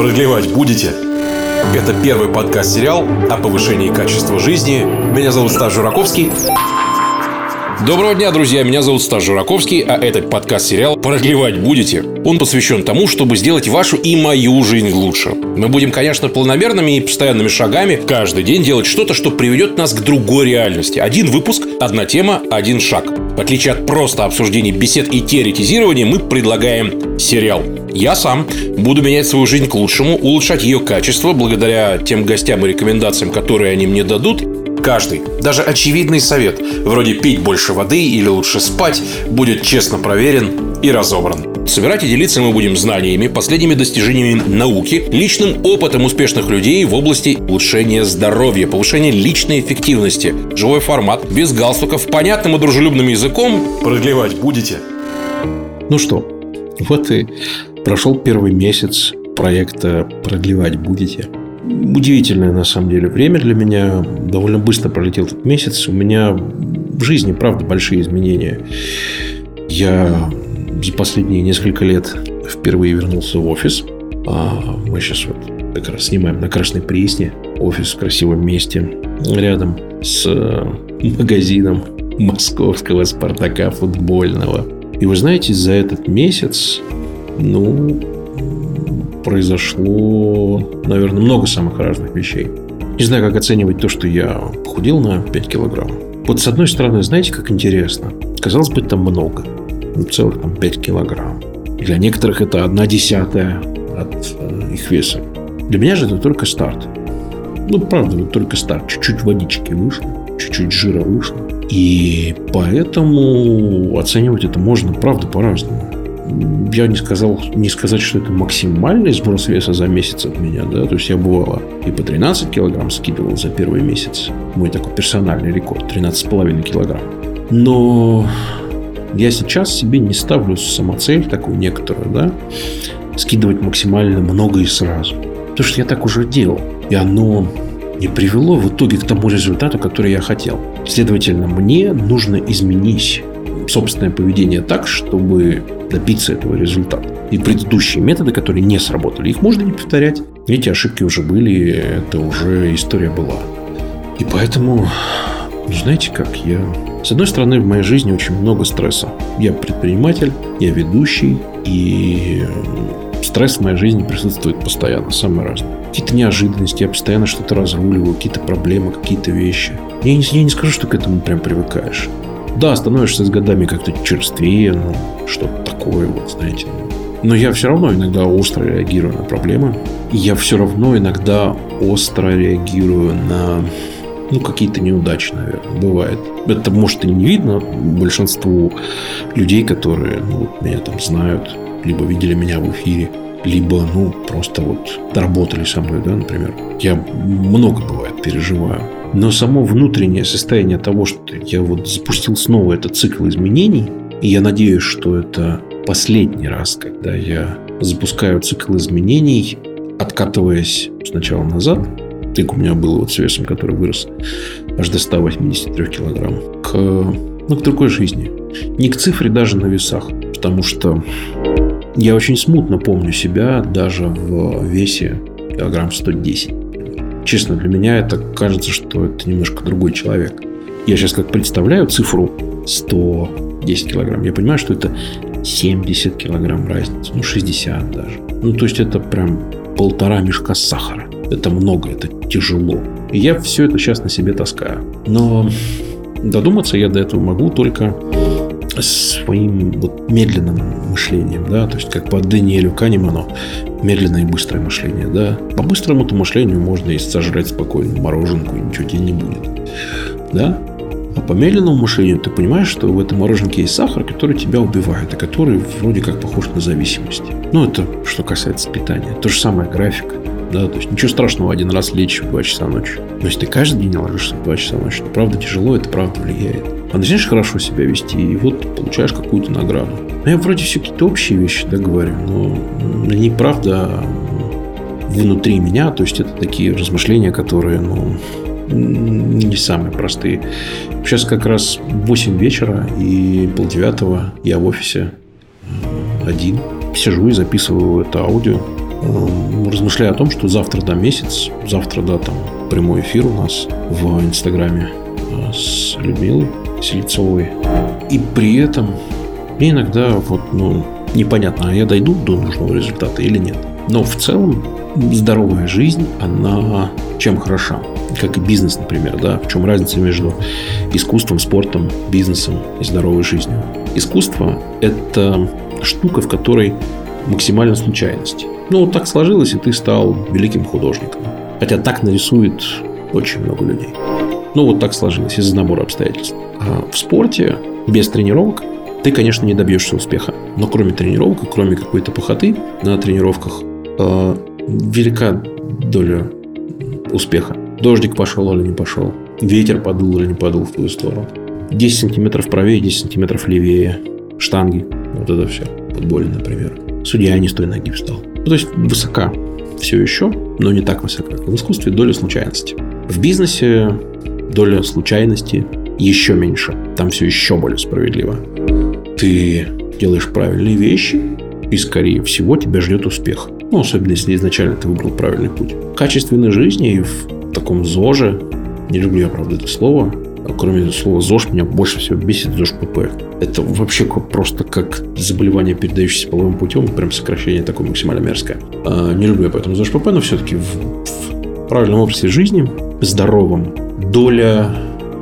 Продлевать будете? Это первый подкаст-сериал о повышении качества жизни. Меня зовут Стас Жураковский. Доброго дня, друзья! Меня зовут Стас Жураковский, а этот подкаст-сериал «Продлевать будете?» Он посвящен тому, чтобы сделать вашу и мою жизнь лучше. Мы будем, конечно, планомерными и постоянными шагами каждый день делать что-то, что приведет нас к другой реальности. Один выпуск, одна тема, один шаг. В отличие от просто обсуждений бесед и теоретизирования, мы предлагаем сериал. Я сам буду менять свою жизнь к лучшему, улучшать ее качество благодаря тем гостям и рекомендациям, которые они мне дадут, Каждый, даже очевидный совет, вроде пить больше воды или лучше спать, будет честно проверен и разобран. Собирать и делиться мы будем знаниями, последними достижениями науки, личным опытом успешных людей в области улучшения здоровья, повышения личной эффективности. Живой формат, без галстуков, понятным и дружелюбным языком. Продлевать будете? Ну что, вот и прошел первый месяц проекта «Продлевать будете» удивительное на самом деле время для меня. Довольно быстро пролетел этот месяц. У меня в жизни, правда, большие изменения. Я за последние несколько лет впервые вернулся в офис. А мы сейчас вот как раз снимаем на Красной Пресне. Офис в красивом месте. Рядом с э, магазином московского «Спартака» футбольного. И вы знаете, за этот месяц, ну, произошло, наверное, много самых разных вещей. Не знаю, как оценивать то, что я похудел на 5 килограмм. Вот с одной стороны, знаете, как интересно. Казалось бы, это много. Ну, целых там 5 килограмм. Для некоторых это одна десятая от э, их веса. Для меня же это только старт. Ну, правда, вот только старт. Чуть-чуть водички вышло, чуть-чуть жира вышло. И поэтому оценивать это можно, правда, по-разному я не сказал, не сказать, что это максимальный сброс веса за месяц от меня, да, то есть я бывало и по 13 килограмм скидывал за первый месяц. Мой такой персональный рекорд, 13,5 килограмм. Но я сейчас себе не ставлю самоцель такую некоторую, да, скидывать максимально много и сразу. Потому что я так уже делал. И оно не привело в итоге к тому результату, который я хотел. Следовательно, мне нужно изменить собственное поведение так, чтобы добиться этого результата. И предыдущие методы, которые не сработали, их можно не повторять. Эти ошибки уже были, это уже история была. И поэтому, знаете как, я... С одной стороны, в моей жизни очень много стресса. Я предприниматель, я ведущий, и стресс в моей жизни присутствует постоянно, самые разные. Какие-то неожиданности, я постоянно что-то разруливаю, какие-то проблемы, какие-то вещи. Я не, я не скажу, что к этому прям привыкаешь. Да, становишься с годами как-то черствее, ну, что-то такое, вот, знаете. Но я все равно иногда остро реагирую на проблемы. Я все равно иногда остро реагирую на ну, какие-то неудачи, наверное, бывает. Это, может, и не видно большинству людей, которые ну, вот, меня там знают, либо видели меня в эфире, либо, ну, просто вот работали со мной, да, например. Я много, бывает, переживаю. Но само внутреннее состояние того, что я вот запустил снова этот цикл изменений, и я надеюсь, что это последний раз, когда я запускаю цикл изменений, откатываясь сначала назад, так у меня было вот с весом, который вырос аж до 183 килограмм, к, ну, к другой жизни. Не к цифре даже на весах, потому что я очень смутно помню себя даже в весе килограмм 110. Честно, для меня это кажется, что это немножко другой человек. Я сейчас как представляю цифру 110 килограмм. Я понимаю, что это 70 килограмм разница. Ну, 60 даже. Ну, то есть, это прям полтора мешка сахара. Это много, это тяжело. И я все это сейчас на себе таскаю. Но додуматься я до этого могу только своим вот медленным мышлением, да, то есть как по Даниэлю Канеману медленное и быстрое мышление, да. По быстрому-то мышлению можно и сожрать спокойно мороженку, и ничего тебе не будет, да. А по медленному мышлению ты понимаешь, что в этом мороженке есть сахар, который тебя убивает, и который вроде как похож на зависимость. Ну, это что касается питания. То же самое графика. Да, то есть ничего страшного один раз лечь в 2 часа ночи. Но если ты каждый день ложишься в 2 часа ночи, то правда тяжело, это правда влияет. А начинаешь хорошо себя вести, и вот получаешь какую-то награду. Ну, я вроде все какие-то общие вещи, да, говорю, но они правда внутри меня, то есть это такие размышления, которые, ну, не самые простые. Сейчас как раз 8 вечера и полдевятого я в офисе один. Сижу и записываю это аудио. Размышляю о том, что завтра, да, месяц, завтра, да, там прямой эфир у нас в Инстаграме с Людмилой Селицовой. И при этом мне иногда вот, ну, непонятно, а я дойду до нужного результата или нет. Но в целом здоровая жизнь, она чем хороша? Как и бизнес, например, да? В чем разница между искусством, спортом, бизнесом и здоровой жизнью? Искусство – это штука, в которой максимальная случайность. Ну, так сложилось, и ты стал великим художником. Хотя так нарисует очень много людей. Ну, вот так сложилось из-за набора обстоятельств. А в спорте без тренировок ты, конечно, не добьешься успеха. Но кроме тренировок, кроме какой-то похоты на тренировках, э, велика доля успеха. Дождик пошел или не пошел. Ветер подул или не подул в твою сторону. 10 сантиметров правее, 10 сантиметров левее. Штанги. Вот это все. Футболе, например. Судья не с той ноги встал. Ну, то есть высока все еще, но не так высока. В искусстве доля случайности. В бизнесе доля случайности еще меньше. Там все еще более справедливо. Ты делаешь правильные вещи, и, скорее всего, тебя ждет успех. Ну, особенно если изначально ты выбрал правильный путь. Качественной жизни и в таком ЗОЖе, не люблю я, правда, это слово, кроме слова ЗОЖ, меня больше всего бесит ЗОЖ ПП. Это вообще просто как заболевание, передающееся половым путем, прям сокращение такое максимально мерзкое. А, не люблю я поэтому ЗОЖ ПП, но все-таки в, в правильном образе жизни, здоровом, доля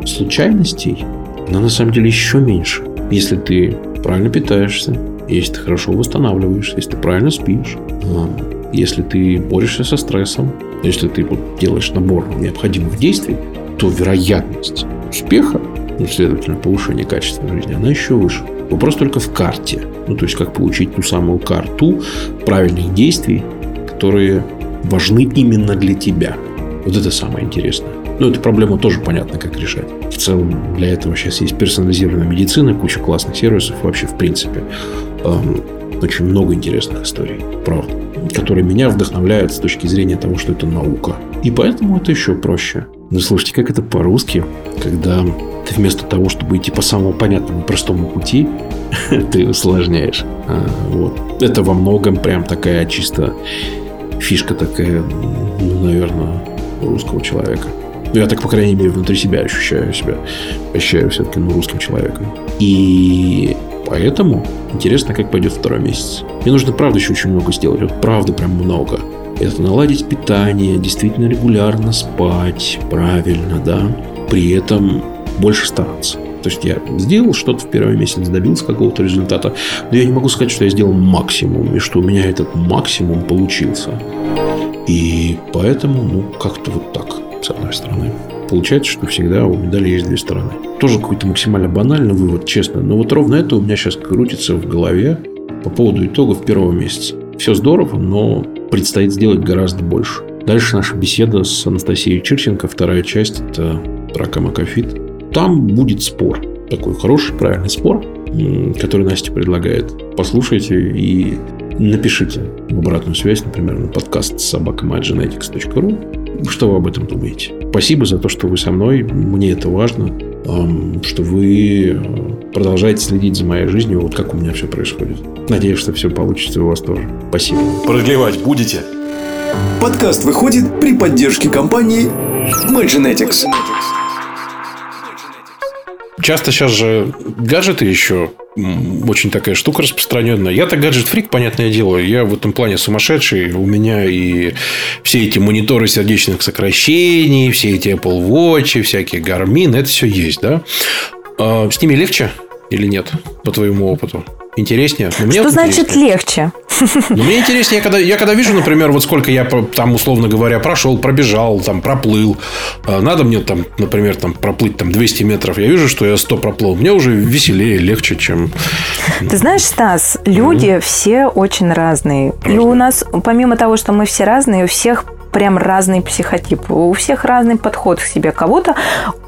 случайностей, она на самом деле еще меньше. Если ты правильно питаешься, если ты хорошо восстанавливаешься, если ты правильно спишь, а, если ты борешься со стрессом, если ты вот делаешь набор необходимых действий, то вероятность успеха, ну, следовательно, повышение качества жизни, она еще выше. Вопрос только в карте. Ну, то есть, как получить ту самую карту правильных действий, которые важны именно для тебя. Вот это самое интересное. Но эту проблему тоже понятно, как решать. В целом, для этого сейчас есть персонализированная медицина, куча классных сервисов. Вообще, в принципе, эм, очень много интересных историй, правда, которые меня вдохновляют с точки зрения того, что это наука. И поэтому это еще проще. Но слушайте, как это по-русски, когда ты вместо того, чтобы идти по самому понятному простому пути, ты усложняешь. А, вот. Это во многом прям такая чисто фишка такая, ну, наверное, русского человека. Я так, по крайней мере, внутри себя ощущаю себя, ощущаю все-таки ну, русским человеком. И поэтому интересно, как пойдет второй месяц. Мне нужно, правда, еще очень много сделать. Вот правда, прям много. Это наладить питание, действительно регулярно спать, правильно, да. При этом больше стараться. То есть я сделал что-то в первый месяц, добился какого-то результата, но я не могу сказать, что я сделал максимум, и что у меня этот максимум получился. И поэтому, ну, как-то вот так с одной стороны. Получается, что всегда у медали есть две стороны. Тоже какой-то максимально банальный вывод, честно. Но вот ровно это у меня сейчас крутится в голове по поводу итогов первого месяца. Все здорово, но предстоит сделать гораздо больше. Дальше наша беседа с Анастасией Чирченко, вторая часть, это Рака Макафит. Там будет спор. Такой хороший, правильный спор, который Настя предлагает. Послушайте и напишите в обратную связь, например, на подкаст собакамадженetics.ru что вы об этом думаете? Спасибо за то, что вы со мной. Мне это важно, что вы э, продолжаете следить за моей жизнью, вот как у меня все происходит. Надеюсь, что все получится у вас тоже. Спасибо. Продлевать будете? Подкаст выходит при поддержке компании MyGenetics. Часто сейчас же гаджеты еще очень такая штука распространенная. Я-то гаджет-фрик, понятное дело. Я в этом плане сумасшедший. У меня и все эти мониторы сердечных сокращений, все эти Apple Watch, всякие Garmin, это все есть, да? А с ними легче или нет, по твоему опыту? Интереснее? Но мне Что значит интереснее. легче? Ну, мне интереснее, я когда, я когда вижу, например, вот сколько я там, условно говоря, прошел, пробежал, там, проплыл. А, надо мне там, например, там, проплыть там 200 метров. Я вижу, что я 100 проплыл. Мне уже веселее, легче, чем... Ты знаешь, Стас, люди mm-hmm. все очень разные. разные. И у нас, помимо того, что мы все разные, у всех прям разные психотипы. У всех разный подход к себе. Кого-то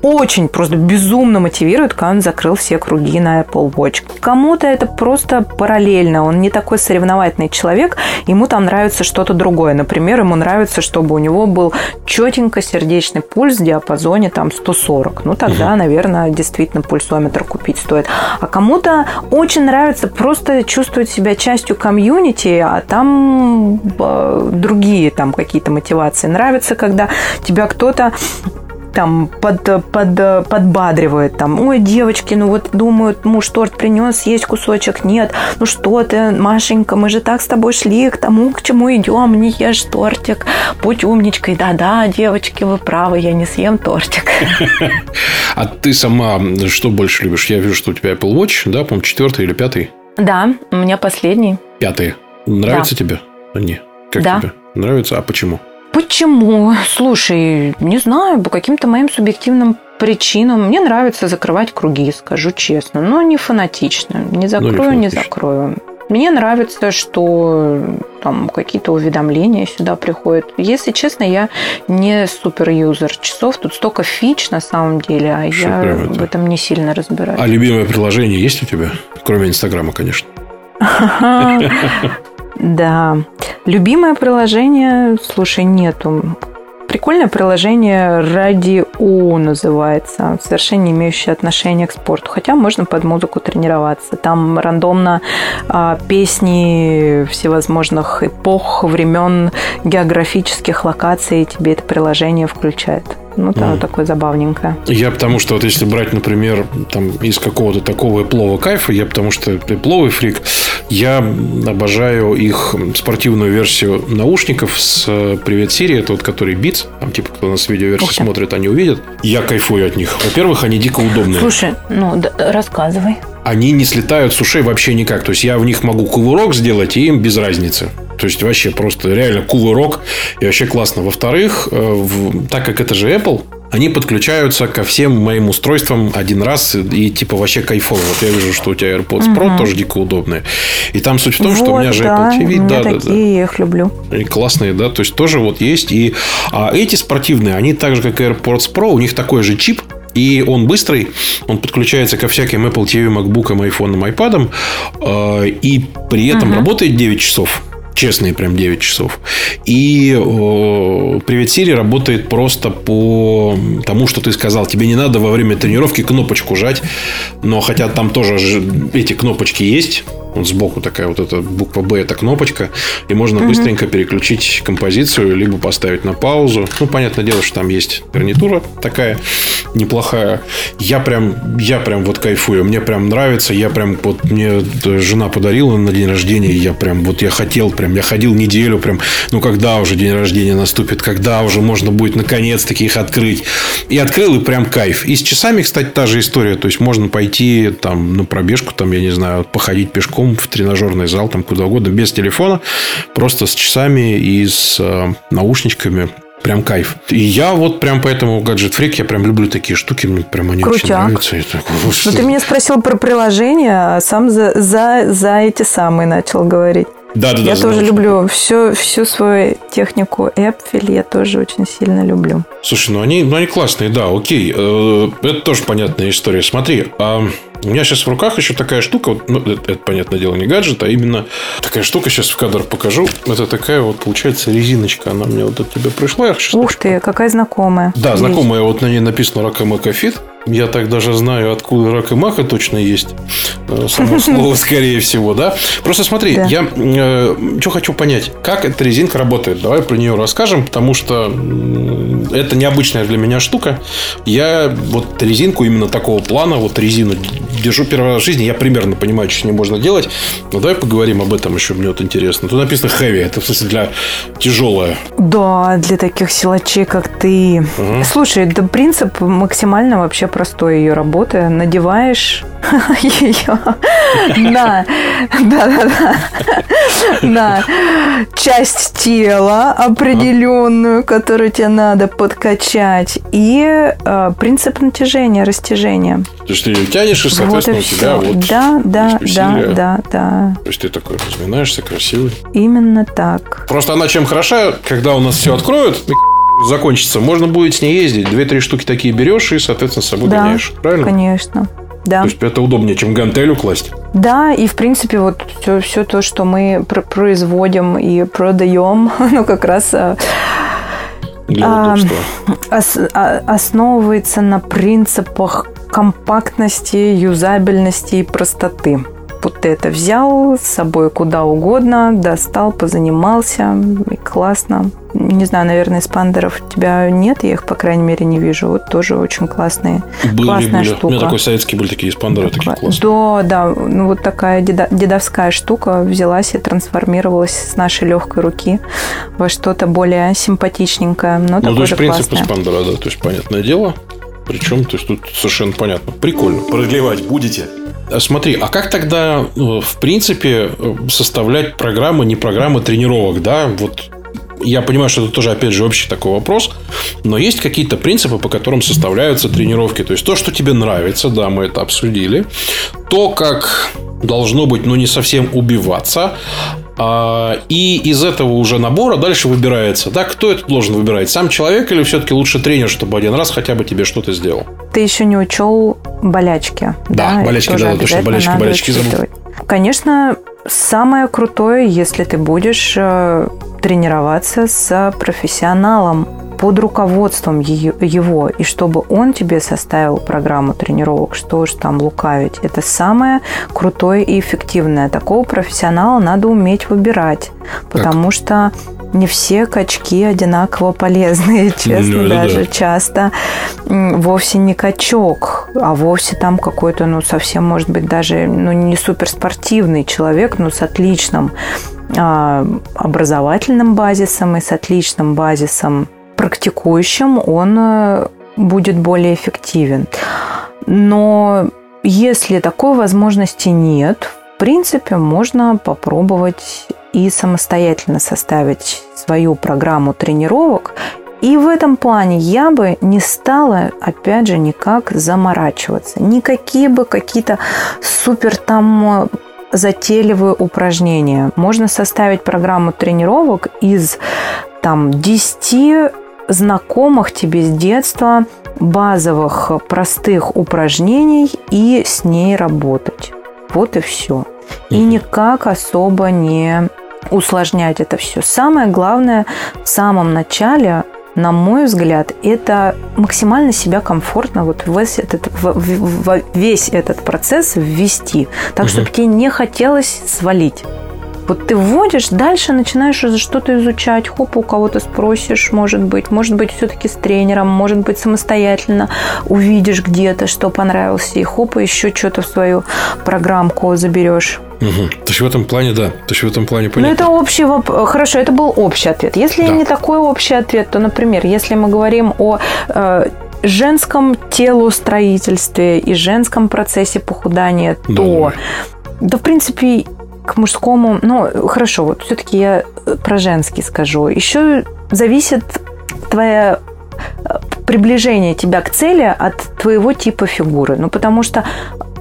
очень просто безумно мотивирует, когда он закрыл все круги на Apple Watch. Кому-то это просто параллельно. Он не такой соревновательный человек, ему там нравится что-то другое. Например, ему нравится, чтобы у него был четенько сердечный пульс в диапазоне там 140. Ну, тогда, угу. наверное, действительно пульсометр купить стоит. А кому-то очень нравится просто чувствовать себя частью комьюнити, а там э, другие там какие-то мотивации. Нравится, когда тебя кто-то там под, под, подбадривает, там, ой, девочки, ну вот думают, муж торт принес, есть кусочек, нет, ну что ты, Машенька, мы же так с тобой шли к тому, к чему идем, не ешь тортик, будь умничкой, да-да, девочки, вы правы, я не съем тортик. А ты сама что больше любишь? Я вижу, что у тебя Apple Watch, да, по-моему, четвертый или пятый? Да, у меня последний. Пятый. Нравится да. тебе? Не. Как да. тебе? Нравится? А почему? Почему? Слушай, не знаю, по каким-то моим субъективным причинам. Мне нравится закрывать круги, скажу честно, но не фанатично. Не закрою, не, не закрою. Мне нравится, что там какие-то уведомления сюда приходят. Если честно, я не супер юзер часов. Тут столько фич на самом деле, а что я в этом не сильно разбираюсь. А любимое приложение есть у тебя? Кроме Инстаграма, конечно. Да. Любимое приложение, слушай, нету. Прикольное приложение Radio называется, совершенно не имеющее отношения к спорту. Хотя можно под музыку тренироваться. Там рандомно а, песни всевозможных эпох, времен, географических локаций тебе это приложение включает. Ну, да, mm. такое забавненькое. Я потому что, вот если брать, например, там из какого-то такого эплова кайфа, я потому что эпловый фрик, я обожаю их спортивную версию наушников с э, Привет Сири, это вот который Beats, там типа кто нас видеоверсии смотрит, они увидят. Я кайфую от них. Во-первых, они дико удобные. Слушай, ну да, рассказывай. Они не слетают с ушей вообще никак. То есть я в них могу кувырок сделать, и им без разницы. То есть вообще просто реально кувырок и вообще классно. Во-вторых, э, так как это же Apple, они подключаются ко всем моим устройствам один раз и типа вообще кайфово. Вот я вижу, что у тебя AirPods угу. Pro тоже дико удобные. И там суть в том, вот, что у меня же да, Apple TV. да, да, да. я их люблю. И классные, да, то есть тоже вот есть. И а эти спортивные, они так же, как AirPods Pro, у них такой же чип, и он быстрый, он подключается ко всяким Apple TV, MacBook, iPhone, iPad, э, и при этом uh работает 9 часов честные прям 9 часов. И о, Привет Siri работает просто по тому, что ты сказал. Тебе не надо во время тренировки кнопочку жать. Но хотя там тоже эти кнопочки есть. Вот сбоку такая вот эта буква Б, это кнопочка. И можно угу. быстренько переключить композицию, либо поставить на паузу. Ну, понятное дело, что там есть гарнитура такая неплохая. Я прям, я прям вот кайфую. Мне прям нравится. Я прям, вот мне жена подарила на день рождения. Я прям, вот я хотел прям, я ходил неделю прям, ну, когда уже день рождения наступит, когда уже можно будет наконец-таки их открыть. И открыл, и прям кайф. И с часами, кстати, та же история. То есть, можно пойти там на пробежку, там, я не знаю, походить пешком в тренажерный зал, там, куда угодно, без телефона, просто с часами и с э, наушничками Прям кайф. И я вот прям поэтому гаджет фрик, я прям люблю такие штуки, мне прям они Крутяк. очень нравятся. И так, ну, ты меня спросил про приложение, а сам за, за, за эти самые начал говорить. Да, да, я да. тоже люблю всю, всю свою технику Apple, я тоже очень сильно люблю. Слушай, ну они, ну они классные, да, окей. Э, это тоже понятная история. Смотри, а у меня сейчас в руках еще такая штука, вот, ну, это, это, понятное дело, не гаджет, а именно такая штука, сейчас в кадр покажу. Это такая вот, получается, резиночка. Она мне вот от тебя пришла. Я Ух ты, какая знакомая. Да, знакомая. Вот на ней написано Ракамакафит. Я так даже знаю, откуда рак и мака точно есть. Э, само слово, скорее всего, да? Просто смотри, да. я э, что хочу понять, как эта резинка работает. Давай про нее расскажем, потому что это необычная для меня штука. Я вот резинку именно такого плана, вот резину держу первый раз в жизни, я примерно понимаю, что с ней можно делать. Но давай поговорим об этом еще, мне вот интересно. Тут написано heavy, это в смысле для тяжелая. Да, для таких силачей, как ты. Угу. Слушай, да принцип максимально вообще простой ее работы. Надеваешь ее на, да, да, да, на часть тела определенную, которую тебе надо подкачать, и э, принцип натяжения, растяжения. То есть ты ее тянешь, и, Вот соответственно, и у тебя вот Да, да, да, да, да. То есть ты такой разминаешься, красивый. Именно так. Просто она чем хороша, когда у нас все откроют, закончится, можно будет с ней ездить. Две-три штуки такие берешь и, соответственно, с собой Да, гоняешь. Правильно? Конечно. Да. То есть это удобнее, чем гантель класть. Да, и в принципе вот все, все то, что мы пр- производим и продаем, ну как раз А, ос- а- основывается на принципах компактности, юзабельности и простоты. Вот ты это взял с собой куда угодно, достал, позанимался, и классно. Не знаю, наверное, спандеров у тебя нет, я их, по крайней мере, не вижу. Вот тоже очень классные. Были, классная были. штука. У меня такой советский были такие спандеры, такие классные. Да, да, ну вот такая деда- дедовская штука взялась и трансформировалась с нашей легкой руки во что-то более симпатичненькое, но Ну, то есть же принцип классное. спандера, да, то есть понятное дело. Причем, то есть тут совершенно понятно. Прикольно. Продлевать будете? А Смотри, а как тогда, э, в принципе, э, составлять программы, не программы тренировок, да? Вот я понимаю, что это тоже, опять же, общий такой вопрос, но есть какие-то принципы, по которым составляются тренировки. То есть то, что тебе нравится, да, мы это обсудили. То, как должно быть, ну, не совсем убиваться. А, И из этого уже набора дальше выбирается. Да, кто это должен выбирать? Сам человек или все-таки лучше тренер, чтобы один раз хотя бы тебе что-то сделал? Ты еще не учел болячки. Да, их болячки, да, точно, болячки, болячки забыл. Конечно, самое крутое, если ты будешь э, тренироваться с профессионалом под руководством ее- его, и чтобы он тебе составил программу тренировок, что уж там лукавить. Это самое крутое и эффективное. Такого профессионала надо уметь выбирать, потому что не все качки одинаково полезные, честно Ну, даже да. часто вовсе не качок, а вовсе там какой-то, ну, совсем, может быть, даже, ну, не суперспортивный человек, но с отличным а, образовательным базисом и с отличным базисом практикующим, он э, будет более эффективен. Но если такой возможности нет, в принципе, можно попробовать и самостоятельно составить свою программу тренировок. И в этом плане я бы не стала, опять же, никак заморачиваться. Никакие бы какие-то супер там э, затейливые упражнения. Можно составить программу тренировок из там 10 знакомых тебе с детства базовых простых упражнений и с ней работать. Вот и все. И никак особо не усложнять это все. Самое главное в самом начале, на мой взгляд, это максимально себя комфортно вот весь этот, в- в- в весь этот процесс ввести, так, чтобы тебе не хотелось свалить. Вот ты вводишь, дальше начинаешь что-то изучать, хоп, у кого-то спросишь, может быть, может быть, все-таки с тренером, может быть, самостоятельно увидишь где-то, что понравилось, и хоп, и еще что-то в свою программку заберешь. Мгм. То есть в этом плане, да. То есть в этом плане Ну, понятно. это общий вопрос. Хорошо, это был общий ответ. Если Да. не такой общий ответ, то, например, если мы говорим о э, женском телоустроительстве и женском процессе похудания, Да, то, да, в принципе, к мужскому, ну, хорошо, вот все-таки я э, про женский скажу. Еще зависит твоя э, приближение тебя к цели от твоего типа фигуры. Ну, потому что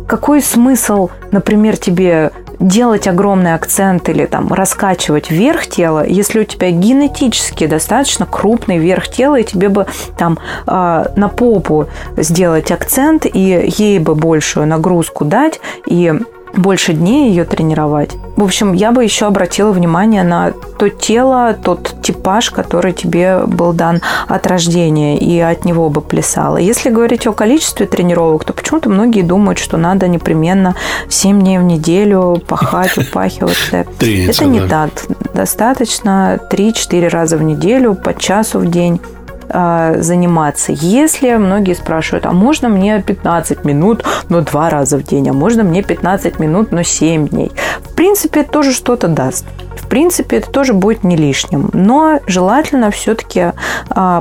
какой смысл, например, тебе делать огромный акцент или там раскачивать верх тела, если у тебя генетически достаточно крупный верх тела, и тебе бы там э, на попу сделать акцент и ей бы большую нагрузку дать и больше дней ее тренировать. В общем, я бы еще обратила внимание на то тело, тот типаж, который тебе был дан от рождения, и от него бы плясала. Если говорить о количестве тренировок, то почему-то многие думают, что надо непременно 7 дней в неделю пахать, упахиваться. Это не так. Достаточно 3-4 раза в неделю, по часу в день заниматься. Если многие спрашивают, а можно мне 15 минут, но два раза в день, а можно мне 15 минут, но 7 дней. В принципе, это тоже что-то даст. В принципе, это тоже будет не лишним. Но желательно все-таки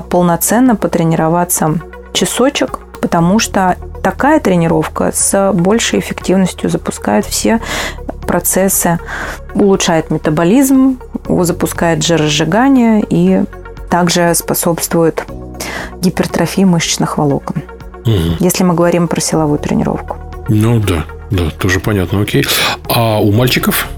полноценно потренироваться часочек, потому что такая тренировка с большей эффективностью запускает все процессы, улучшает метаболизм, запускает жиросжигание и также способствует гипертрофии мышечных волокон. Мгм. Если мы говорим про силовую тренировку. Ну да, да, тоже понятно, окей. А у мальчиков?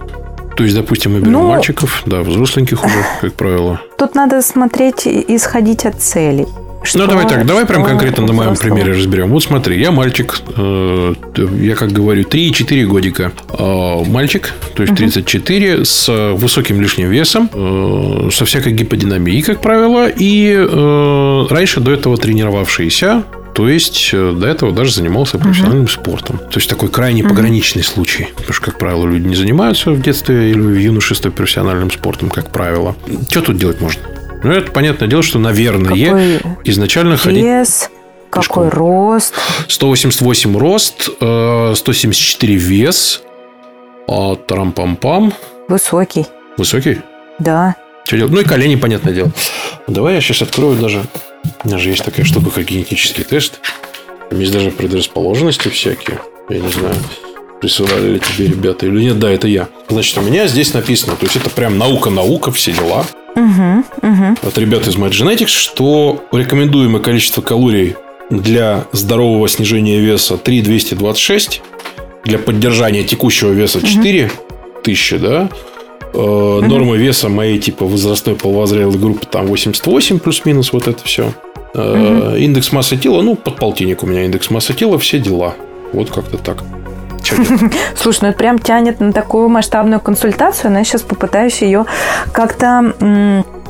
То есть, допустим, мы берем Ну- мальчиков, да, взросленьких уже, как правило. Тут надо смотреть и исходить от целей. Ну, Что- давай так, давай прям конкретно на моем примере разберем. Вот смотри, я мальчик, э, я как говорю, 3-4 годика. Э, мальчик, то есть 34, с высоким лишним весом, э, со всякой гиподинамией, как правило, и э, раньше до этого тренировавшийся, то есть э, до этого даже занимался профессиональным спортом. То есть такой крайне пограничный случай. Потому что, как правило, люди не занимаются в детстве или в юношестве профессиональным спортом, как правило. Что тут делать можно? Ну, это понятное дело, что, наверное, Какой изначально ходить вес, какой пешком. рост. 188 рост, э, 174 вес, а, тарам-пам-пам. Высокий, Высокий? да. Что делать? Ну и колени, понятное дело. Давай я сейчас открою даже... У меня же есть такая штука, как генетический тест. Там есть даже предрасположенности всякие. Я не знаю, присылали ли тебе ребята или нет. Да, это я. Значит, у меня здесь написано, то есть это прям наука-наука, все дела. Угу, угу. от ребят из Genetics, что рекомендуемое количество калорий для здорового снижения веса 3,226, для поддержания текущего веса 4000, да, Э, Норма веса моей типа возрастной половозрелой группы там 88 плюс-минус вот это все. Индекс массы тела, ну, под полтинник у меня индекс массы тела, все дела. Вот как-то так. Чё делать? Слушай, ну это прям тянет на такую масштабную консультацию, но я сейчас попытаюсь ее как-то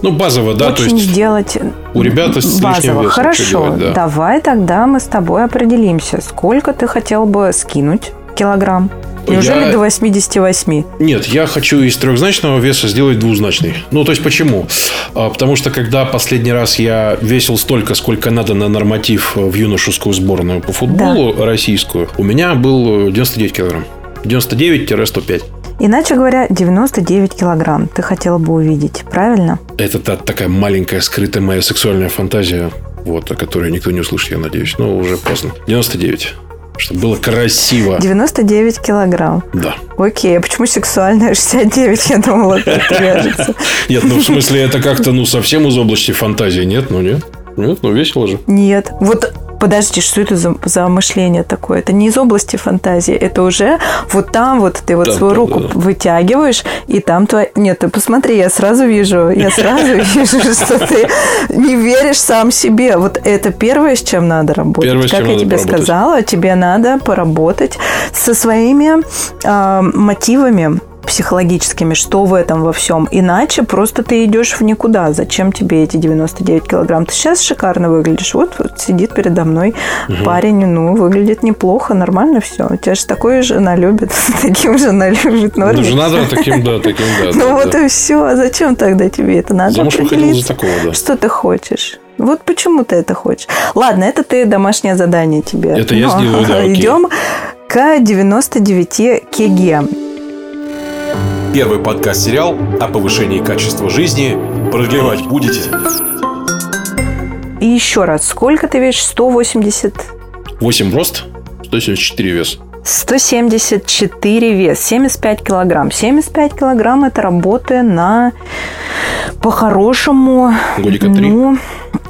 Ну, базово, да, то очень есть сделать у ребят с базово. весом. Хорошо, что делать, да. давай тогда мы с тобой определимся, сколько ты хотел бы скинуть килограмм. Неужели Я- до 88? Нет, я хочу из трехзначного веса сделать двузначный. Ну, то есть почему? А, Потому что когда последний раз я весил столько, сколько надо на норматив в юношескую сборную по футболу российскую, у меня был э, 99 килограмм. 99-105. Иначе говоря, 99 килограмм ты хотела бы увидеть, правильно? Это та- такая маленькая скрытая моя сексуальная фантазия, вот, о которой никто не услышит, я надеюсь. Но уже поздно. 99. Чтобы было красиво. 99 килограмм. Да. Окей, а почему сексуальная 69? Я думала, как вяжется. Нет, ну в смысле, это как-то ну совсем из области фантазии. Нет, ну нет. Нет, ну весело же. Нет. Вот подожди, что это за, за мышление такое? Это не из области фантазии, это уже вот там вот ты вот Да, свою да, руку да, вытягиваешь, и там твоя... Нет, ты посмотри, я сразу вижу, я сразу вижу, что ты не веришь сам себе. Вот это первое, с чем надо работать. Первое, как я тебе поработать. сказала, тебе надо поработать со своими а, мотивами психологическими, что в этом во всем. Иначе просто ты идешь в никуда. Зачем тебе эти 99 килограмм? Ты сейчас шикарно выглядишь. Вот, вот сидит передо мной парень, ну, выглядит неплохо, нормально все. У тебя же такое жена любит, таким жена любит. Ну, жена, да, таким, да, таким, да. Ну вот и все. А зачем тогда тебе это надо? Замуж выходила за определиться, такого, да. Что ты хочешь? Вот почему ты это хочешь? Ладно, это ты домашнее задание тебе. Это я Но сделаю, да. Идем к 99 кеге. Первый подкаст-сериал о повышении качества жизни. Продлевать будете? И еще раз, сколько ты весишь? 180... 8 рост, 174 вес. 174 вес, 75 килограмм. 75 килограмм это работая на по-хорошему Годика три. ну,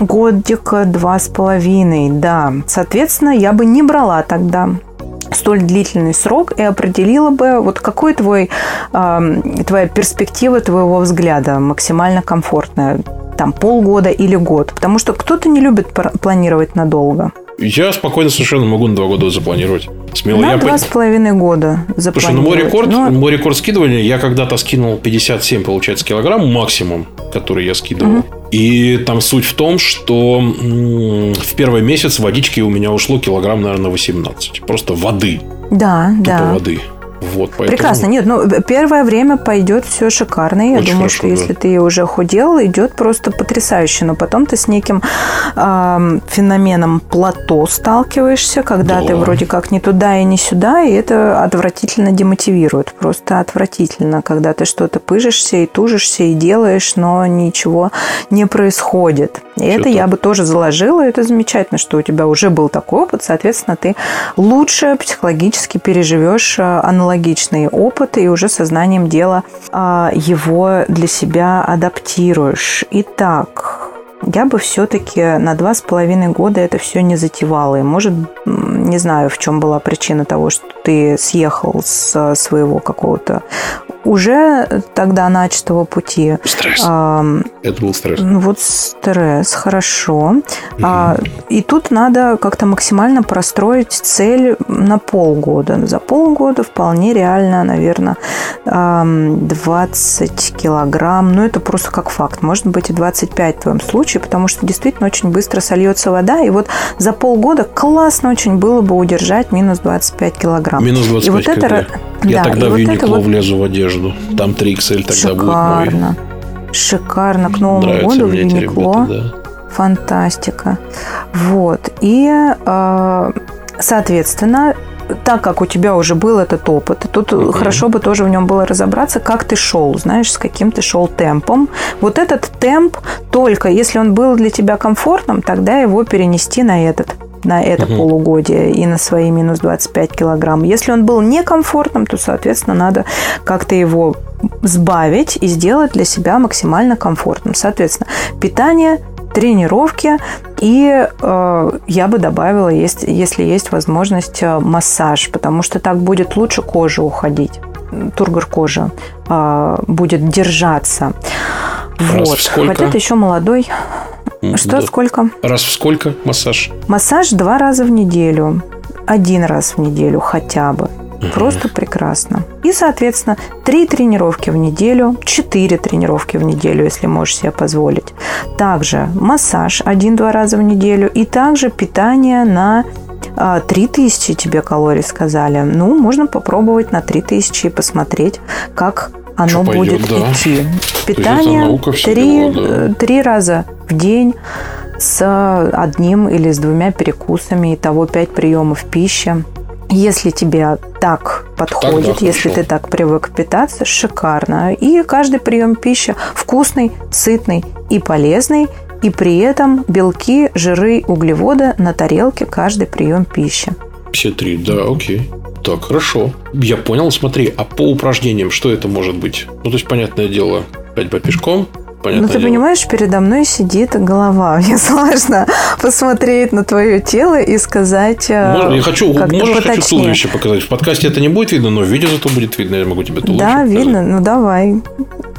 годика два с половиной, да. Соответственно, я бы не брала тогда столь длительный срок и определила бы, вот какой твой, твоя перспектива твоего взгляда максимально комфортная, там полгода или год, потому что кто-то не любит планировать надолго. Я спокойно совершенно могу на 2 года запланировать. Смело. На я два пон- с половиной года Слушай, ну запланировать. мой рекорд, Ну, мой рекорд скидывания, я когда-то скинул 57, получается, килограмм максимум, который я скидывал. И там суть в том, что в первый месяц водички у меня ушло килограмм, наверное, 18. Просто воды. да, Тупо да. воды. Вот, поэтому... Прекрасно. Нет, ну, первое время пойдет все шикарно. Я Очень думаю, хорошо, что да. если ты уже худел, идет просто потрясающе. Но потом ты с неким ам, феноменом плато сталкиваешься, когда Да. ты вроде как не туда и не сюда, и это отвратительно демотивирует. Просто отвратительно, когда ты что-то пыжишься и тужишься и делаешь, но ничего не происходит. И это я бы тоже заложила. Это замечательно, что у тебя уже был такой опыт. Соответственно, ты лучше психологически переживешь а, аналогичные опыты и уже сознанием дела а, его для себя адаптируешь. Итак, я бы все-таки на два с половиной года это все не затевала. И, может, не знаю, в чем была причина того, что ты съехал с своего какого-то уже тогда начатого пути. Стресс. Ам, Это был стресс. ну вот стресс, хорошо. А, и тут надо как-то максимально простроить цель на полгода. За полгода вполне реально, наверное, ам, 20 килограмм. Ну, это просто как факт. Может быть и 25 в твоем случае, потому что действительно очень быстро сольется вода. И вот за полгода классно очень было бы удержать минус 25 килограмм. Минус 25 И вот это... ра- Я да, тогда и в вот это вот влезу в одежду. Там 3XL тогда будет мой. Шикарно. Шикарно. К Новому Нравятся году в Юникло. ребята, да. Фантастика. Вот. И, э, соответственно, так как у тебя уже был этот опыт, тут Мгм. хорошо бы тоже в нем было разобраться, как ты шел, знаешь, с каким ты шел темпом. Вот этот темп только, если он был для тебя комфортным, тогда его перенести на этот на это Мгм. полугодие и на свои минус 25 килограмм. Если он был некомфортным, то, соответственно, надо как-то его сбавить и сделать для себя максимально комфортным. Соответственно, питание, тренировки и э, я бы добавила, есть, если есть возможность, э, массаж, потому что так будет лучше кожа уходить. Тургор кожи э, будет держаться. Раз вот. сколько? Хотя ты еще молодой. Что, да. сколько? Раз в сколько массаж? Массаж два раза в неделю. Один раз в неделю хотя бы. Просто прекрасно. И, соответственно, три тренировки в неделю, четыре тренировки в неделю, если можешь себе позволить. Также массаж один-два раза в неделю. И также питание на а, 3000 тебе калорий сказали. Ну, можно попробовать на 3000 и посмотреть, как оно пойдет, будет да. идти. Питание три, да. э, три раза в день с одним или с двумя перекусами, итого пять приемов пищи. Если тебе так подходит, да, если хорошо. ты так привык питаться, шикарно. И каждый прием пищи вкусный, сытный и полезный. И при этом белки, жиры, углеводы на тарелке каждый прием пищи. Все три, да, окей. Так, хорошо. Я понял, смотри, а по упражнениям что это может быть? Ну, то есть, понятное дело, ходьба пешком, понятное Ну, ты дело. понимаешь, передо мной сидит голова. Мне сложно посмотреть на твое тело и сказать... э, Можно- я хочу, как-то можешь хочу туловище показать. В подкасте это не будет видно, но в видео зато будет видно. Я могу тебе туловище Да, показать. видно. Ну, давай.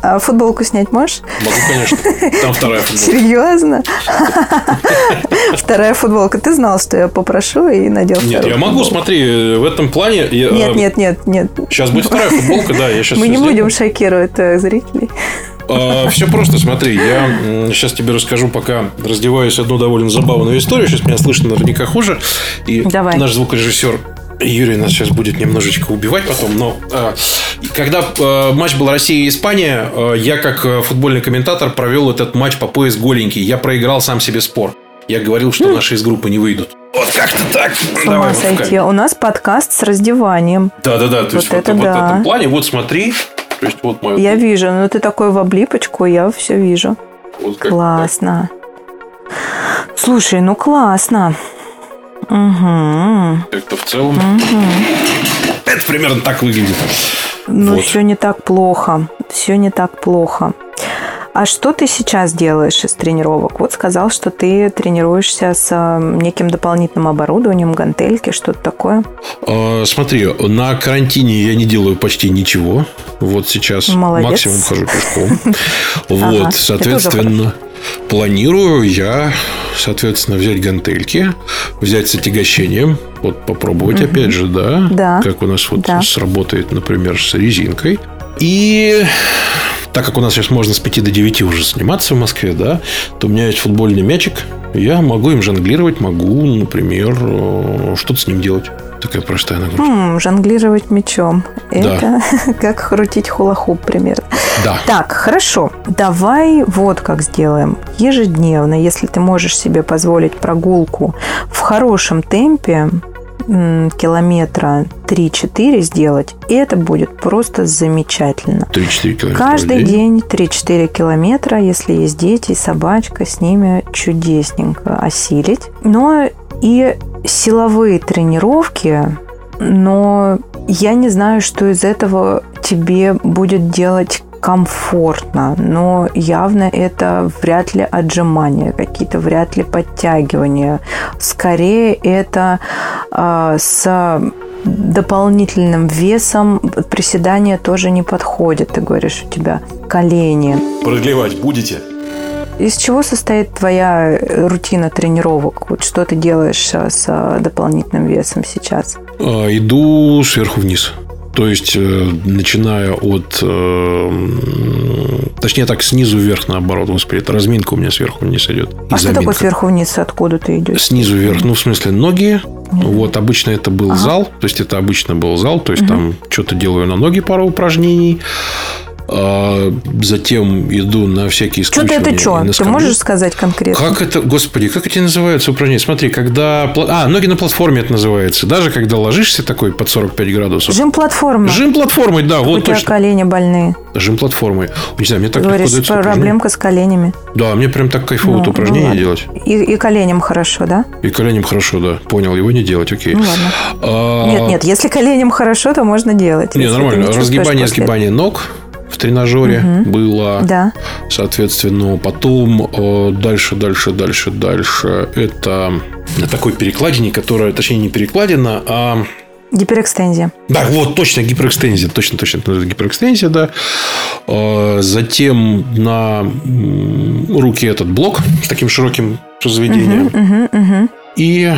А футболку снять можешь? Могу, конечно. Там вторая футболка. Серьезно? Вторая футболка. Ты знал, что я попрошу и надел Нет, я могу, смотри, в этом плане... я, Нет, э, нет, нет, нет. Сейчас будет вторая футболка, да, я сейчас Мы не будем шокировать зрителей. Все просто, смотри, я сейчас тебе расскажу, пока раздеваюсь, одну довольно забавную историю. Сейчас меня слышно наверняка хуже. И Давай. наш звукорежиссер Юрий нас сейчас будет немножечко убивать потом, но э, когда э, матч был Россия и Испания, э, я как э, футбольный комментатор провел этот матч по пояс голенький. Я проиграл сам себе спор. Я говорил, что наши из группы не выйдут. Вот как-то так. С ума сойти. У нас подкаст с раздеванием. Да, да, да. То есть Вот вот, это вот в да. этом плане, вот смотри. То есть вот мое. Я вижу. Ну, ты такой в облипочку, я все вижу. вот как- Классно. Слушай, ну классно. Угу. Как-то в целом. Это примерно так выглядит. Ну, Вот. все не так плохо. Все не так плохо. А что ты сейчас делаешь из тренировок? Вот сказал, что ты тренируешься с э, неким дополнительным оборудованием, гантельки, что-то такое. А, Смотри, на карантине я не делаю почти ничего. Вот сейчас Молодец. максимум хожу пешком. Вот, соответственно, планирую я, соответственно, взять гантельки, взять с отягощением, вот попробовать опять же, да, Да. как у нас вот сработает, например, с резинкой. И так как у нас сейчас можно с 5 до 9 уже заниматься в Москве, да, то у меня есть футбольный мячик. Я могу им жонглировать, могу, например, э, что-то с ним делать. Такая простая нагрузка. М, жонглировать мечом. Да. Это как крутить хулахуп примерно. Да. Так, хорошо. Давай вот как сделаем. Ежедневно, если ты можешь себе позволить прогулку в хорошем темпе, километра 3-4 сделать, это будет просто замечательно. 3-4 километра Каждый день 3-4 километра, если есть дети и собачка, с ними чудесненько осилить. Но и силовые тренировки, но я не знаю, что из этого тебе будет делать комфортно, но явно это вряд ли отжимания, какие-то вряд ли подтягивания. Скорее это а, с дополнительным весом приседания тоже не подходит. Ты говоришь, у тебя колени. Продлевать будете? Из чего состоит твоя рутина тренировок? Вот что ты делаешь а, с а, дополнительным весом сейчас? Иду сверху вниз. То есть, э, начиная от... э, Точнее, так, снизу вверх, наоборот, господи. Это разминка у меня сверху вниз идет. А что такое заминка. сверху вниз? Откуда ты идешь? Снизу вверх, ну, в смысле, ноги. Вот, обычно это был зал. То есть, это обычно был зал. То есть, там что-то делаю на ноги пару упражнений. А, затем иду на всякие Что-то скручивания это что? Ты можешь сказать конкретно? Как это, господи, как эти называются упражнения? Смотри, когда... А, ноги на платформе это называется. Даже когда ложишься такой под 45 градусов. Жим платформы. Жим платформой, да, У вот тебя точно. колени больные. Жим платформой. Не знаю, мне так Ты легко говоришь, дается проблемка с коленями. Да, мне прям так кайфово Ну, это упражнение ну делать. И, и коленям хорошо, да? И коленям хорошо, да. Понял, его не делать, окей. Ну ладно. А, Нет, нет, если коленям хорошо, то можно делать. Не, нормально. Разгибание, сгибание ног в тренажере было. Да. Соответственно, потом э, дальше, дальше, дальше, дальше. Это такой перекладине, которая, точнее, не перекладина, а Гиперэкстензия. Да, вот, точно, гиперэкстензия. Точно, точно, гиперэкстензия, да. Э, Затем на руки этот блок с таким широким разведением. Мгм, мгм. И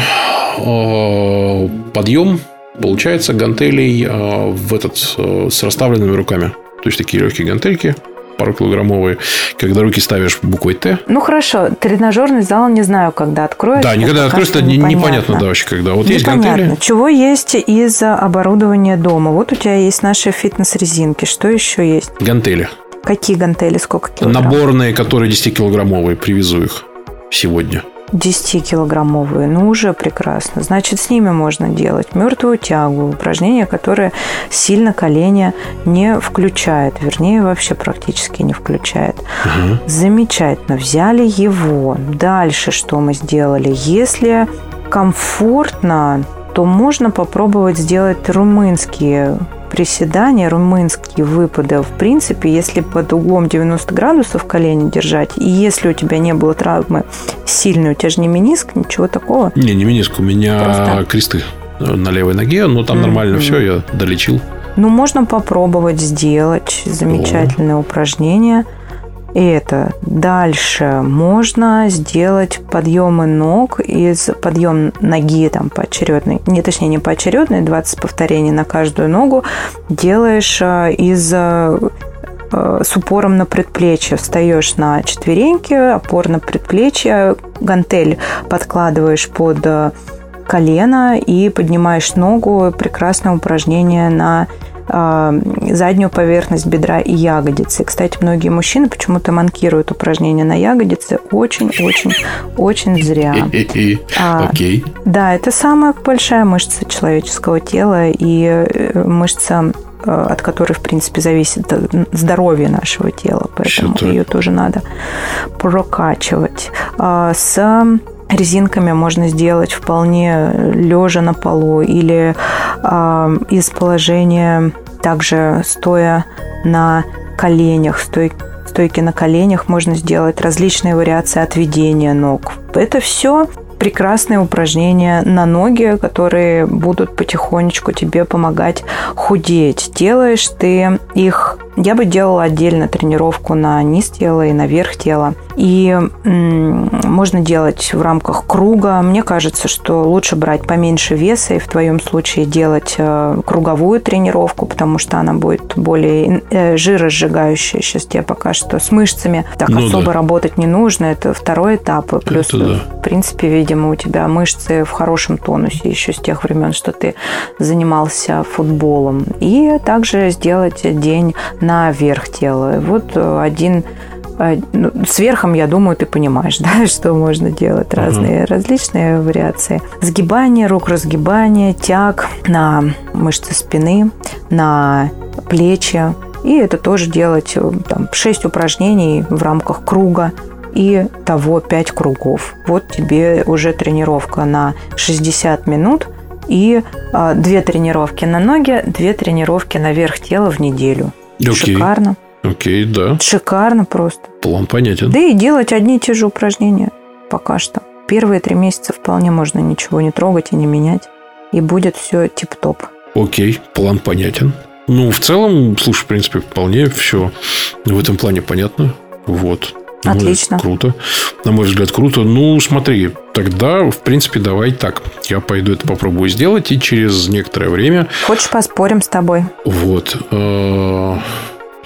э, подъем, получается, гантелей э, в этот, э, с расставленными руками. То есть, такие легкие гантельки, пару килограммовые. Когда руки ставишь буквой Т. Ну хорошо, тренажерный зал не знаю, когда откроется. Да, никогда откроется, что не- непонятно, да, вообще когда. Вот есть Непонятно. гантели. Чего есть из оборудования дома? Вот у тебя есть наши фитнес-резинки. Что еще есть? Гантели. Какие гантели? Сколько килограмм? Наборные, которые 10-килограммовые. Привезу их сегодня. 10-килограммовые. Ну, уже прекрасно. Значит, с ними можно делать мертвую тягу, упражнения, которые сильно колени не включает. Вернее, вообще практически не включает. Замечательно. Взяли его. Дальше что мы сделали? Если комфортно, то можно попробовать сделать румынские приседания, румынские выпады. В принципе, если под углом 90 градусов колени держать, и если у тебя не было травмы сильной, у тебя же не мениск, ничего такого. Не, не мениск, у меня Просто? кресты на левой ноге, но там нормально все, я долечил. Ну, можно попробовать сделать замечательное упражнение. Это. Дальше можно сделать подъемы ног из подъем ноги там поочередный, не точнее не поочередный, 20 повторений на каждую ногу делаешь э, из э, э, с упором на предплечье. Встаешь на четвереньки, опор на предплечье, гантель подкладываешь под колено и поднимаешь ногу. Прекрасное упражнение на заднюю поверхность бедра и ягодицы. Кстати, многие мужчины почему-то манкируют упражнения на ягодицы очень-очень-очень зря. А, Окей. Да, это самая большая мышца человеческого тела и э, мышца, э, от которой, в принципе, зависит э, здоровье нашего тела. Поэтому ее тоже надо прокачивать. А, С резинками можно сделать вполне лежа на полу или а, из положения также стоя на коленях, стой- стойки на коленях можно сделать различные вариации отведения ног. Это все прекрасные упражнения на ноги, которые будут потихонечку тебе помогать худеть. Делаешь ты их... Я бы делала отдельно тренировку на низ тела и на верх тела. И можно делать в рамках круга. Мне кажется, что лучше брать поменьше веса и в твоем случае делать э, круговую тренировку, потому что она будет более э, жиросжигающая. Сейчас тебе пока что с мышцами так Ну особо да. работать не нужно. Это второй этап. Плюс, Это да. в принципе, видимо, у тебя мышцы в хорошем тонусе еще с тех времен, что ты занимался футболом. И также сделать день на верх тела. Вот э, один э, ну, с верхом, я думаю, ты понимаешь, да, что можно делать. Разные, различные вариации. Сгибание рук, разгибание, тяг на мышцы спины, на плечи. И это тоже делать э, там, 6 упражнений в рамках круга и того 5 кругов. Вот тебе уже тренировка на 60 минут и а, две тренировки на ноги, две тренировки на верх тела в неделю. Окей. Шикарно. Окей, да. Шикарно просто. План понятен. Да и делать одни и те же упражнения пока что. Первые три месяца вполне можно ничего не трогать и не менять. И будет все тип-топ. Окей, план понятен. Ну, в целом, слушай, в принципе, вполне все в этом плане понятно. Вот. Ну, Отлично. Круто. На мой взгляд, круто. Ну, смотри, тогда, в принципе, давай так. Я пойду это попробую сделать, и через некоторое время... Хочешь, поспорим с тобой? Вот.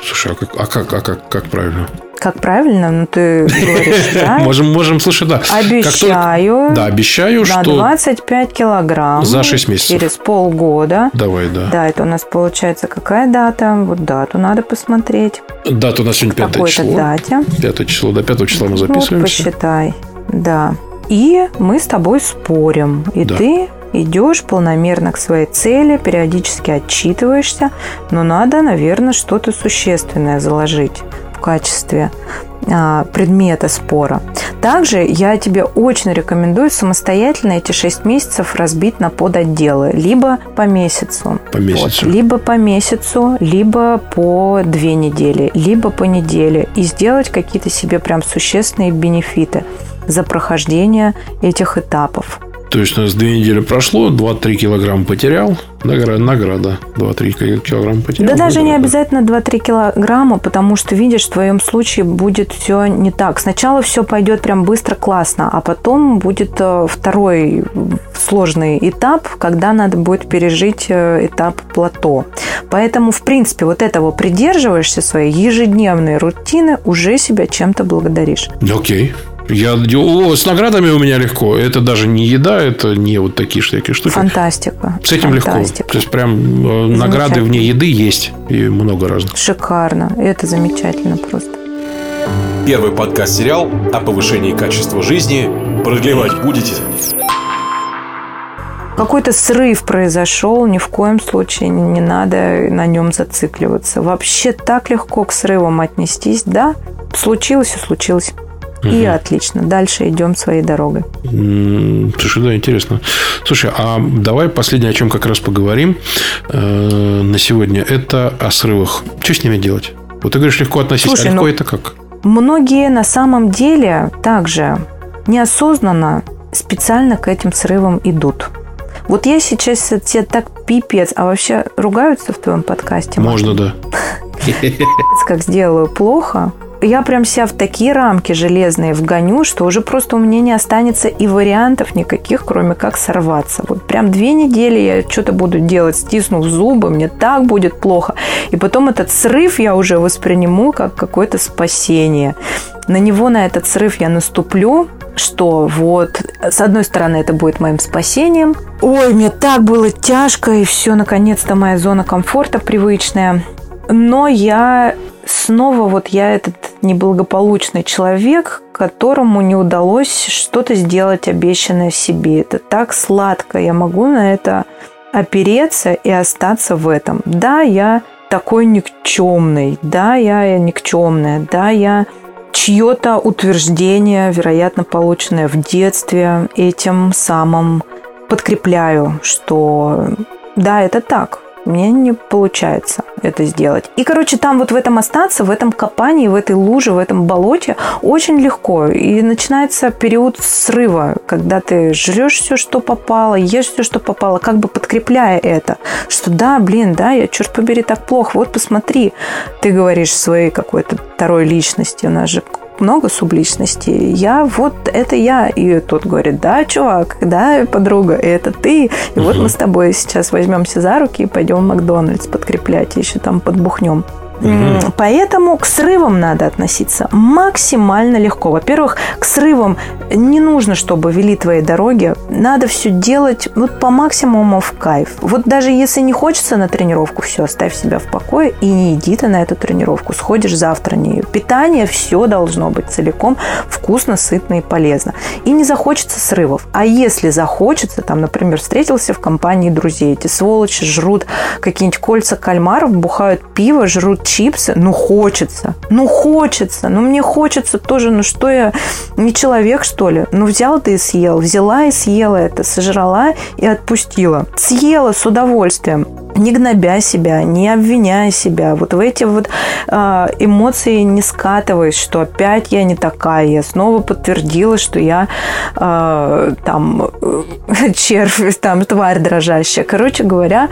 Слушай, а как, а как, а как, как правильно? Как правильно? Ну, ты говоришь, да? Можем, можем, слушай, да. Как только- Обещаю Да, обещаю, на что... 25 килограмм. За шесть месяцев. Через полгода. Давай, да. Да, это у нас получается какая дата? Вот дату надо посмотреть. Дата у нас сегодня пятое Какой-то число. дате. Пятое число, до пятого числа мы Вот записываемся. посчитай. Да. И мы с тобой спорим. И Да. ты идешь полномерно к своей цели, периодически отчитываешься, но надо, наверное, что-то существенное заложить в качестве а, предмета спора. Также я тебе очень рекомендую самостоятельно эти 6 месяцев разбить на подотделы. Либо по месяцу. По месяцу. Вот. Либо по месяцу, либо по две недели, либо по неделе. И сделать какие-то себе прям существенные бенефиты за прохождение этих этапов. То есть у нас две недели прошло, 2-3 килограмма потерял. Награда, награда. 2-3 килограмма потерял. Да даже не награда. обязательно 2-3 килограмма, потому что, видишь, в твоем случае будет все не так. Сначала все пойдет прям быстро, классно, а потом будет э, второй сложный этап, когда надо будет пережить э, этап плато. Поэтому, в принципе, вот этого придерживаешься своей ежедневной рутины, уже себя чем-то благодаришь. Окей. Я, о, с наградами у меня легко. Это даже не еда, это не вот такие всякие штуки. Фантастика. С этим легко. Фантастика. То есть, прям э, награды вне еды есть. И много разных. Шикарно. Это замечательно просто. Первый подкаст-сериал о повышении качества жизни. Продлевать будете? Какой-то срыв произошел, ни в коем случае не надо на нем зацикливаться. Вообще так легко к срывам отнестись, да, случилось и случилось. И отлично. Дальше идем своей дорогой. Слушай, да, интересно. Слушай, а давай последнее, о чем как раз поговорим э, на сегодня. Это о срывах. Что с ними делать? Вот ты говоришь, легко относиться, Слушай, а легко ну- это как? Многие на самом деле также неосознанно специально к этим срывам идут. Вот я сейчас тебе так пипец, а вообще ругаются в твоем подкасте? Можно, да. как сделаю плохо, я прям себя в такие рамки железные вгоню, что уже просто у меня не останется и вариантов никаких, кроме как сорваться. Вот прям две недели я что-то буду делать, стиснув зубы, мне так будет плохо. И потом этот срыв я уже восприниму как какое-то спасение. На него, на этот срыв я наступлю, что вот, с одной стороны, это будет моим спасением. Ой, мне так было тяжко, и все, наконец-то моя зона комфорта привычная. Но я снова вот я этот неблагополучный человек, которому не удалось что-то сделать обещанное себе. Это так сладко. Я могу на это опереться и остаться в этом. Да, я такой никчемный. Да, я никчемная. Да, я чье-то утверждение, вероятно, полученное в детстве, этим самым подкрепляю, что да, это так. Мне не получается это сделать. И, короче, там вот в этом остаться, в этом копании, в этой луже, в этом болоте очень легко. И начинается период срыва, когда ты жрешь все, что попало, ешь все, что попало, как бы подкрепляя это. Что да, блин, да, я, черт побери, так плохо. Вот посмотри, ты говоришь своей какой-то второй личности. У нас же много субличностей. Я вот это я. И тот говорит, да, чувак, да, подруга, это ты. И вот мы с тобой сейчас возьмемся за руки и пойдем в Макдональдс подкреплять, еще там подбухнем. Угу. Поэтому к срывам надо относиться максимально легко. Во-первых, к срывам не нужно, чтобы вели твои дороги. Надо все делать вот по максимуму в кайф. Вот даже если не хочется на тренировку, все, оставь себя в покое и не иди ты на эту тренировку. Сходишь завтра не. Питание все должно быть целиком вкусно, сытно и полезно. И не захочется срывов. А если захочется, там, например, встретился в компании друзей, эти сволочи жрут какие-нибудь кольца кальмаров, бухают пиво, жрут чипсы, ну хочется, ну хочется, ну мне хочется тоже, ну что я, не человек что ли? Ну взял ты и съел, взяла и съела это, сожрала и отпустила. Съела с удовольствием не гнобя себя, не обвиняя себя, вот в эти вот э, эмоции не скатываясь, что опять я не такая, я снова подтвердила, что я э, там червь, там тварь дрожащая. Короче говоря,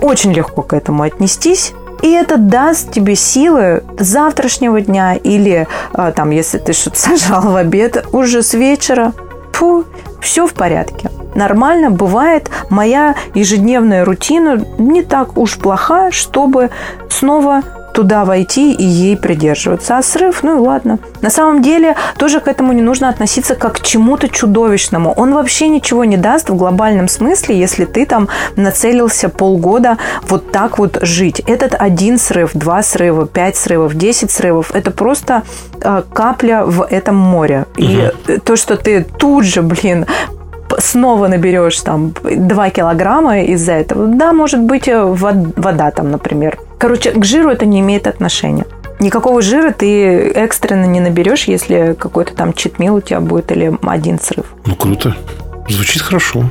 очень легко к этому отнестись. И это даст тебе силы завтрашнего дня или а, там, если ты что-то сажал в обед, уже с вечера. Фу, все в порядке. Нормально бывает. Моя ежедневная рутина не так уж плоха, чтобы снова туда войти и ей придерживаться. А срыв, ну и ладно. На самом деле, тоже к этому не нужно относиться как к чему-то чудовищному. Он вообще ничего не даст в глобальном смысле, если ты там нацелился полгода вот так вот жить. Этот один срыв, два срыва, пять срывов, десять срывов, это просто э, капля в этом море. Угу. И то, что ты тут же, блин, снова наберешь там 2 килограмма из-за этого, да, может быть, э, вода там, например. Короче, к жиру это не имеет отношения. Никакого жира ты экстренно не наберешь, если какой-то там читмил у тебя будет или один срыв. Ну, круто. Звучит хорошо.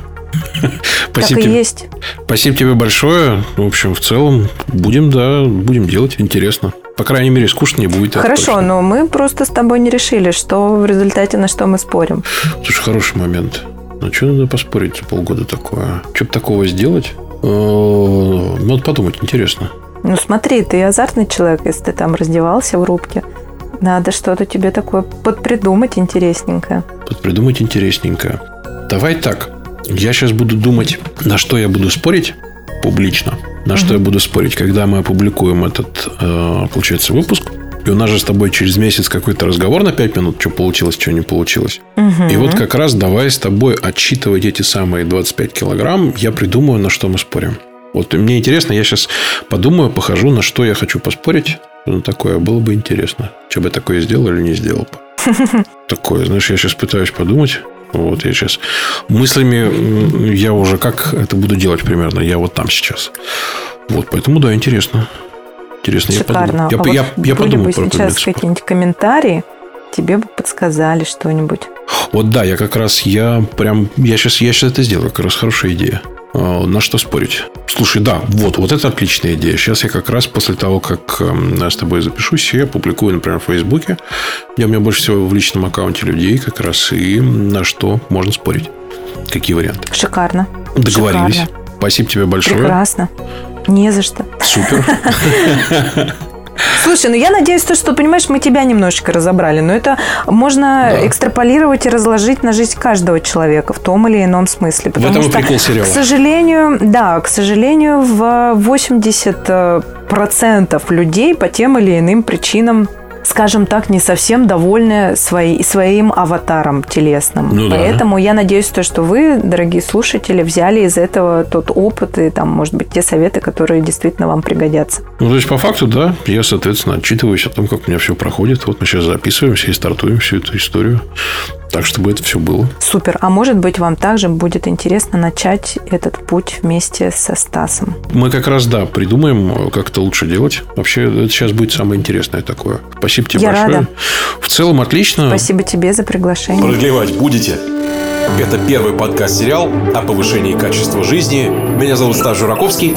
Спасибо так и тебе. есть. Спасибо тебе большое. В общем, в целом, будем, да, будем делать. Интересно. По крайней мере, скучно не будет. Хорошо, но мы просто с тобой не решили, что в результате на что мы спорим. Слушай, хороший момент. Ну, что надо поспорить за полгода такое? Что бы такого сделать? Э, надо подумать, интересно. Ну, смотри, ты азартный человек, если ты там раздевался в рубке. Надо что-то тебе такое подпридумать интересненькое. Подпридумать интересненькое. Давай так. Я сейчас буду думать, на что я буду спорить публично. На угу. что я буду спорить, когда мы опубликуем этот, э, получается, выпуск. И у нас же с тобой через месяц какой-то разговор на 5 минут, что получилось, что не получилось. Угу. И вот как раз давай с тобой отчитывать эти самые 25 килограмм. Я придумаю, на что мы спорим. Вот мне интересно, я сейчас подумаю, похожу, на что я хочу поспорить. Ну, такое было бы интересно. Что бы я такое сделал или не сделал бы. Такое, знаешь, я сейчас пытаюсь подумать. Вот я сейчас мыслями, я уже как это буду делать примерно, я вот там сейчас. Вот, поэтому да, интересно. Интересно, Шикарно. я подумаю. Я, а я, я подумаю бы сейчас какие-нибудь комментарии, тебе бы подсказали что-нибудь. Вот да, я как раз, я прям, я сейчас, я сейчас это сделаю, как раз хорошая идея. А, на что спорить? Слушай, да, вот, вот это отличная идея. Сейчас я как раз после того, как эм, я с тобой запишусь, я публикую, например, в Фейсбуке, где у меня больше всего в личном аккаунте людей как раз, и на что можно спорить. Какие варианты? Шикарно. Договорились. Шикарно. Спасибо тебе большое. Прекрасно. Не за что. Супер. Слушай, ну я надеюсь, то, что, понимаешь, мы тебя немножечко разобрали, но это можно да. экстраполировать и разложить на жизнь каждого человека в том или ином смысле. Потому в этом что, прикол сериала. К сожалению, да, к сожалению, в 80% людей по тем или иным причинам скажем так, не совсем довольны свои, своим аватаром телесным. Ну, Поэтому да. я надеюсь, то, что вы, дорогие слушатели, взяли из этого тот опыт и там, может быть, те советы, которые действительно вам пригодятся. Ну, то есть, по факту, да, я, соответственно, отчитываюсь о том, как у меня все проходит. Вот мы сейчас записываемся и стартуем всю эту историю. Так, чтобы это все было. Супер. А может быть, вам также будет интересно начать этот путь вместе со Стасом? Мы как раз, да, придумаем, как это лучше делать. Вообще, это сейчас будет самое интересное такое. Спасибо тебе Я большое. Рада. В целом, отлично. Спасибо тебе за приглашение. Продлевать будете? Это первый подкаст-сериал о повышении качества жизни. Меня зовут Стас Жураковский.